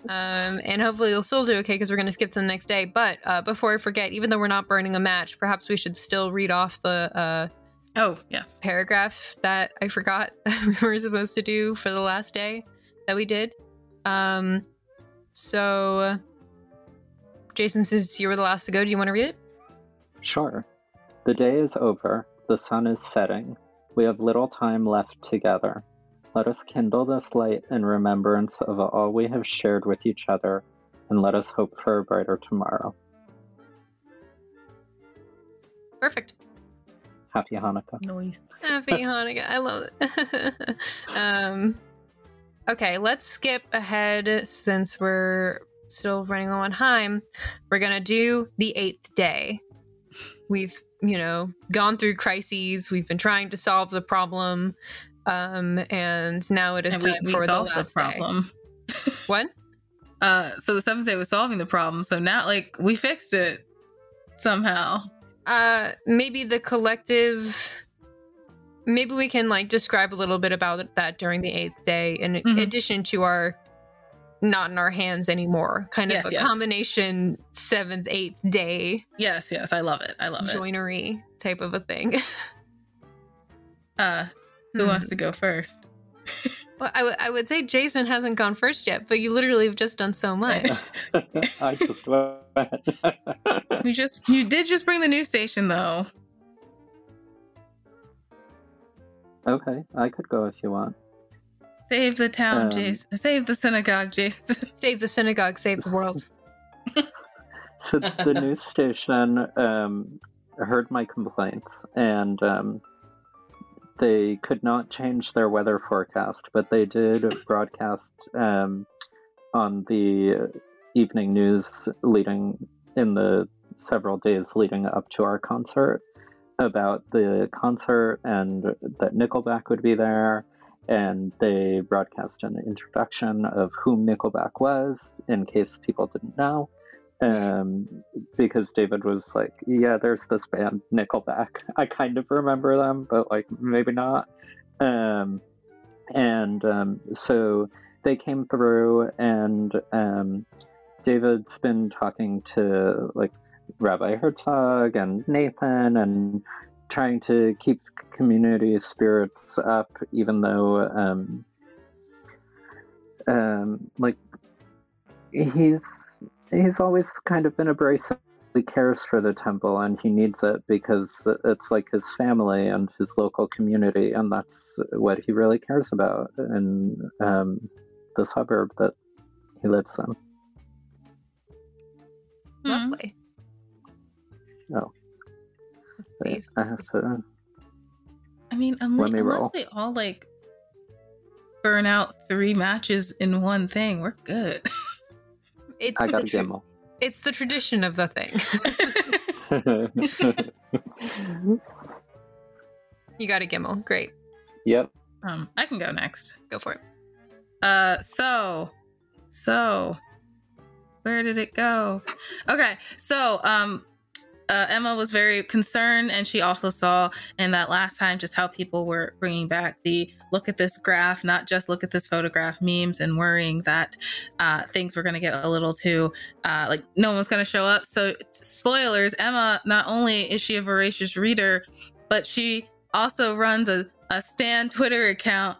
Um, and hopefully you'll still do okay because we're going to skip to the next day. But uh, before I forget, even though we're not burning a match, perhaps we should still read off the uh, Oh, yes. paragraph that I forgot [laughs] that we were supposed to do for the last day that we did. Um, so, Jason, since you were the last to go, do you want to read it? Sure. The day is over. The sun is setting. We have little time left together. Let us kindle this light in remembrance of all we have shared with each other, and let us hope for a brighter tomorrow. Perfect. Happy Hanukkah. Noise. Happy [laughs] Hanukkah. I love it. [laughs] um, okay, let's skip ahead since we're still running low on time. We're going to do the eighth day. We've, you know, gone through crises. We've been trying to solve the problem. Um, and now it is And we, time we for the solved the, last problem. [laughs] What? Uh, so the seventh day was solving the problem. So now, like, we fixed it somehow. Uh, maybe the collective. Maybe we can like describe a little bit about that during the eighth day, in Mhm. addition to our not in our hands anymore, kind of Yes, a yes. combination seventh, eighth day Yes, yes, I love it. I love it. joinery type of a thing. [laughs] Uh, who Hmm. wants to go first? [laughs] Well, I would- I would say Jason hasn't gone first yet, but you literally have just done so [laughs] much. [laughs] I just went. You just you did just bring the news station though. okay, I could go if you want. Save the town, Um, Jason. Save the synagogue, Jason. save the synagogue, save the world. So the news station um, heard my complaints, and um, they could not change their weather forecast, but they did broadcast um, on the evening news leading in the several days leading up to our concert about the concert and that Nickelback would be there and they broadcast an introduction of who Nickelback was in case people didn't know. Um, because David was like, "Yeah, there's this band Nickelback. [laughs] I kind of remember them, but like maybe not." Um, and um, so they came through, and um, David's been talking to like Rabbi Herzog and Nathan, and trying to keep community spirits up, even though, um, um, like, he's he's always kind of been abrasive. He cares for the temple and he needs it because it's like his family and his local community, and that's what he really cares about in um, the suburb that he lives in. Lovely. Oh. Wait, I have to. I mean, unless, me unless we all like burn out three matches in one thing, we're good. [laughs] It's I the got a tra- gimel. it's the tradition of the thing. [laughs] you got a gimmel. Great. yep. um, I can go next. Go for it. Uh, so, so, where did it go? Okay, so, um, uh, Emma was very concerned, and she also saw in that last time just how people were bringing back the look at this graph, not just look at this photograph memes, and worrying that uh, things were going to get a little too uh, like no one was going to show up. So, spoilers: Emma not only is she a voracious reader, but she also runs a a Stan Twitter account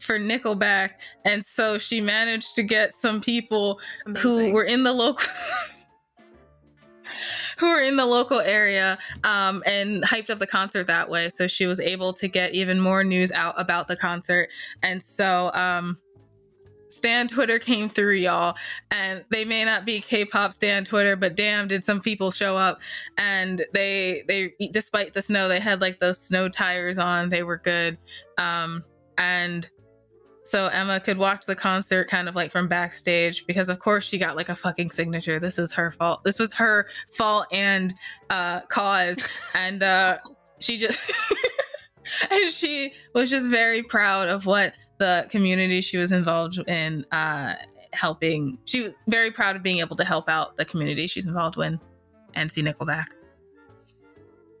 for Nickelback, and so she managed to get some people who were in the local [laughs] who were in the local area um, and hyped up the concert that way. So she was able to get even more news out about the concert. And so um, stan twitter came through y'all. And they may not be k-pop stan twitter but damn did some people show up. And they they despite the snow they had like those snow tires on. They were good. Um, and so Emma could watch the concert kind of like from backstage because of course she got like a fucking signature. This is her fault. This was her fault and uh cause. [laughs] And uh she just [laughs] and she was just very proud of what the community she was involved in uh helping. She was very proud of being able to help out the community she's involved in and see Nickelback.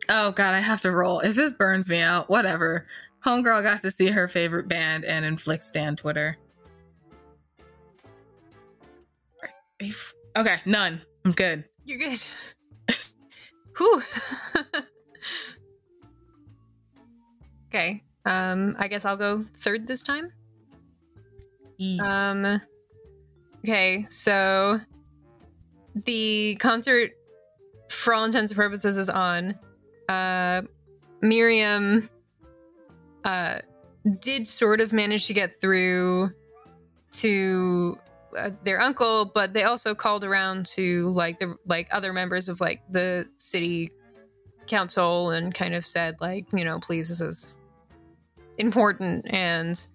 Oh god, I have to roll. If this burns me out, whatever. Homegirl got to see her favorite band and inflict Stan Twitter. Are you f- Okay, nun. I'm good. You're good. [laughs] Whew. [laughs] okay. Um, I guess I'll go third this time. E. Um, okay, so the concert, for all intents and purposes, is on. Uh, Miriam uh, did sort of manage to get through to uh, their uncle, but they also called around to like the like other members of like the city council and kind of said like you know please this is important and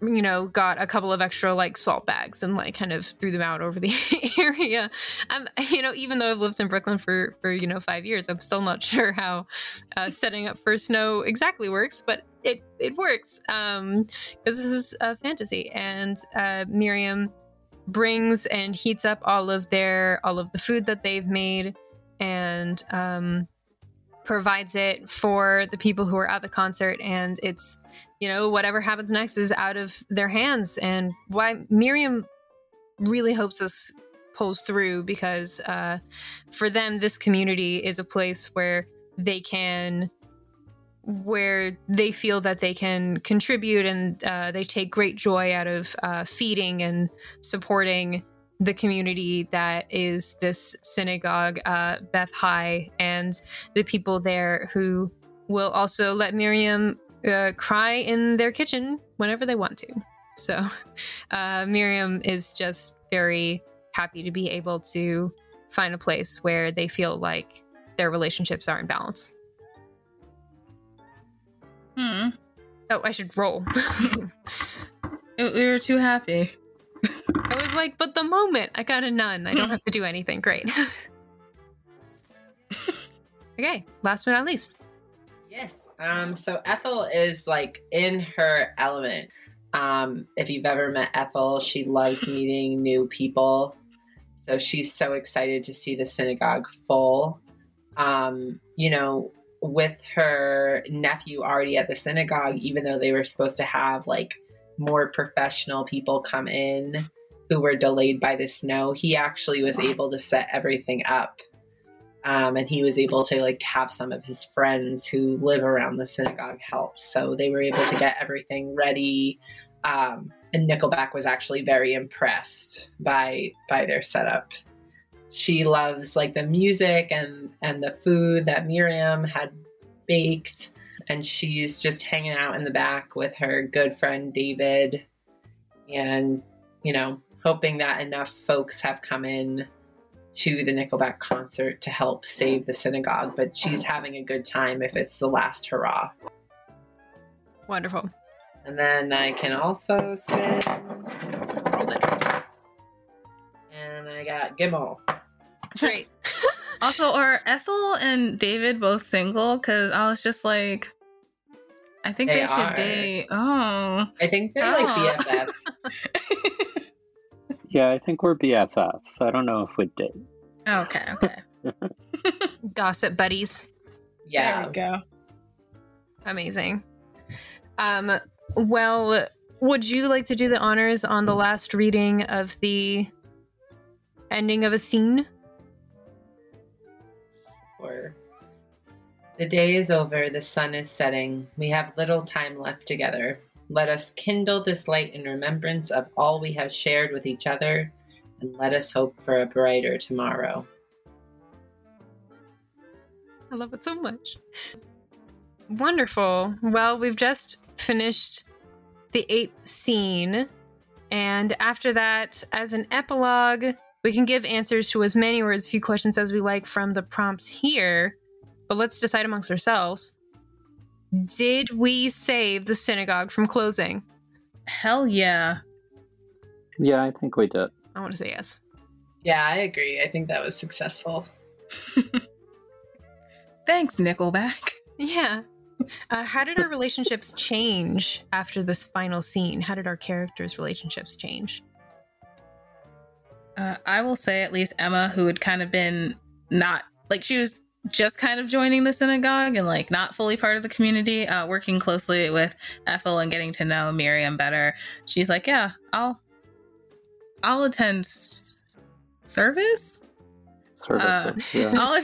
you know got a couple of extra like salt bags and like kind of threw them out over the [laughs] area. I'm you know even though i've lived in brooklyn for for you know five years i'm still not [laughs] sure how uh, setting up for snow exactly works but it it works um because this is a fantasy. And uh miriam brings and heats up all of their all of the food that they've made and um provides it for the people who are at the concert. And it's you know whatever happens next is out of their hands. And why miriam really hopes this pulls through because uh, for them this community is a place where they can where they feel that they can contribute and uh, they take great joy out of uh, feeding and supporting the community that is this synagogue, uh, Beth Chai, and the people there who will also let Miriam uh, cry in their kitchen whenever they want to. So uh, Miriam is just very happy to be able to find a place where they feel like their relationships are in balance. Hmm. Oh, I should roll. We [laughs] we were too happy. I was like, but the moment I got a nun, I don't [laughs] have to do anything. Great. [laughs] okay, last but not least. Yes, Um, so Ethel is like in her element. Um, if you've ever met Ethel, she loves meeting new people. So she's so excited to see the synagogue full. Um, you know, with her nephew already at the synagogue, even though they were supposed to have like more professional people come in who were delayed by the snow, he actually was able to set everything up. Um, and he was able to like have some of his friends who live around the synagogue help. So they were able to get everything ready. Um, and Nickelback was actually very impressed by by their setup. She loves like the music and and the food that Miriam had baked, and she's just hanging out in the back with her good friend David, and you know hoping that enough folks have come in to the Nickelback concert to help save the synagogue. But she's having a good time if it's the last hurrah. Wonderful. And then I can also spin. And I got Gimel. Great. [laughs] Also, are Ethel and David both single? Because I was just like, I think They they, are. should date. Oh. I think they're Oh. like BFFs. [laughs] Yeah, I think we're BFFs. I don't know if we'd date. okay, okay. [laughs] Gossip buddies. Yeah. There we go. Amazing. Um, well, would you like to do the honors on the last reading of the ending of a scene? Or the day is over, the sun is setting. We have little time left together. Let us kindle this light in remembrance of all we have shared with each other, and let us hope for a brighter tomorrow. I love it so much. Wonderful. Well, we've just finished the eighth scene. And after that, as an epilogue, we can give answers to as many or as few questions as we like from the prompts here. But let's decide amongst ourselves. Did we save the synagogue from closing? Hell yeah. Yeah, I think we did. I want to say yes. Yeah, I agree. I think that was successful. [laughs] Thanks, Nickelback. Yeah. Uh, how did our relationships change after this final scene? How did our characters' relationships change? Uh, I will say at least Emma, who had kind of been not like she was just kind of joining the synagogue and like not fully part of the community, uh, working closely with Ethel and getting to know Miriam better. She's like, yeah, I'll, I'll attend s- service. Services. yeah. [laughs] I'll,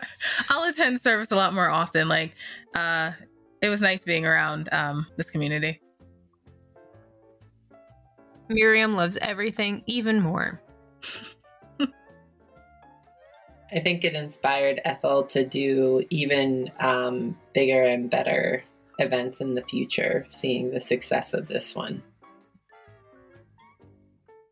[laughs] I'll attend service a lot more often. Like, uh, it was nice being around um, this community. Miriam loves everything even more. [laughs] I think it inspired Ethel to do even um, bigger and better events in the future, seeing the success of this one.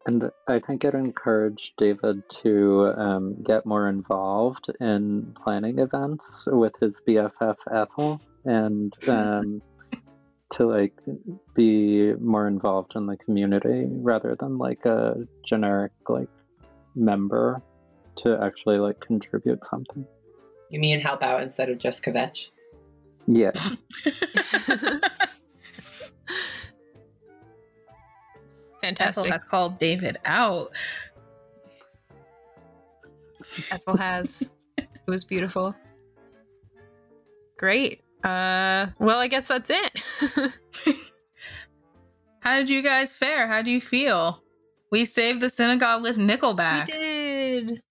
And I think it encouraged David to um, get more involved in planning events with his BFF Ethel and [laughs] um, to like be more involved in the community rather than like a generic like member to actually like contribute something. You mean help out instead of just kvetch? Yeah. [laughs] Fantastic. Ethel has called David out. Ethel has. it was beautiful. Great. Uh well I guess that's it. [laughs] [laughs] How did you guys fare? How do you feel? We saved the synagogue with Nickelback. we did.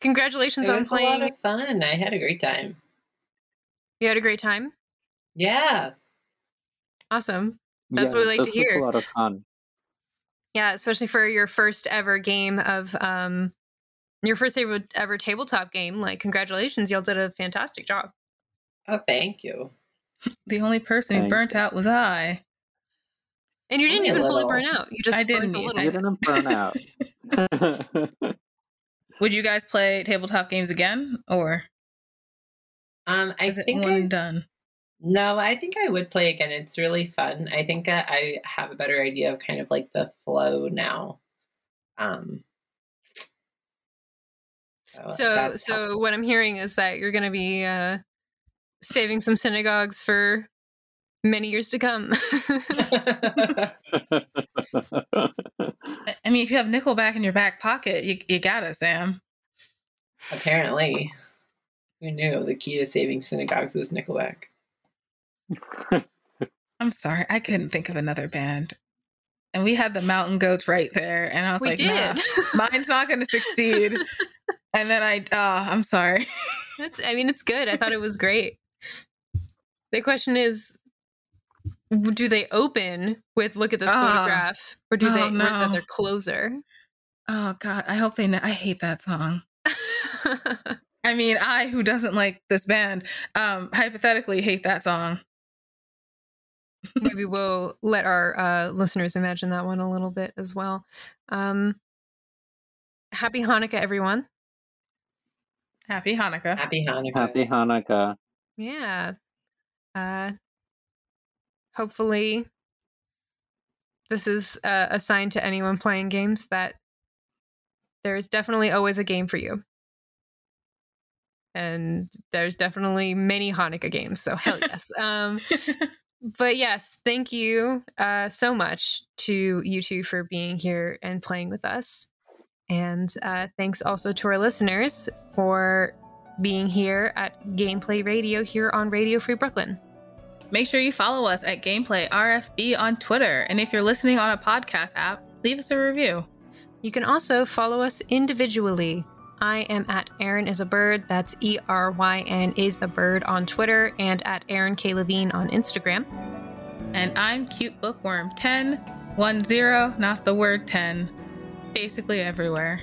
Congratulations It on playing. It was a lot of fun. I had a great time. You had a great time. Yeah. Awesome. That's what we like to this hear. was a lot of fun. Yeah, especially for your first ever game of um your first ever, ever tabletop game. Like congratulations, y'all did a fantastic job. Oh, thank you. [laughs] The only person who Thank burnt out was I. And you didn't Only a even fully burn out. You just I didn't a little. You didn't burn out. [laughs] [laughs] Would you guys play tabletop games again, or Um, I is it think one I, done? no, I think I would play again. It's really fun. I think uh, I have a better idea of kind of like the flow now. Um. So that's so what I'm hearing is that you're going to be uh saving some synagogues for many years to come. [laughs] I mean, if you have Nickelback in your back pocket, you, you got it, Sam. Apparently. Who knew the key to saving synagogues was Nickelback? [laughs] I'm sorry, I couldn't think of another band. And we had the Mountain Goats right there, and I was we like, did. nah, mine's not going to succeed. [laughs] and then I, uh, I'm sorry. That's I mean it's good. I thought it was great. The question is do they open with look at this Ah. photograph or do Oh, they or is no. that their closer? Oh God, I hope they. Know- I hate that song. [laughs] I mean, I who doesn't like this band, um, hypothetically hate that song. Maybe we'll let our uh, listeners imagine that one a little bit as well. Um, happy Hanukkah, everyone. Happy Hanukkah. Happy Hanukkah. Happy Hanukkah. Yeah. Uh, hopefully, this is uh, a sign to anyone playing games that there's definitely always a game for you. And there's definitely many Hanukkah games, so hell yes. [laughs] um, [laughs] but yes, thank you uh, so much to you two for being here and playing with us. And uh, thanks also to our listeners for being here at Gameplay Radio here on Radio Free Brooklyn. Make sure you follow us at Gameplay RFB on Twitter, and if you're listening on a podcast app, leave us a review. You can also follow us individually. I am at Eryn is a bird. That's E R Y N is a bird on Twitter and at Eryn K Levine on Instagram. And I'm Cute Bookworm 10, 1 0, not the word 10. Basically everywhere.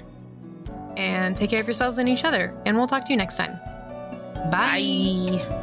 And take care of yourselves and each other. And we'll talk to you next time. Bye. Bye.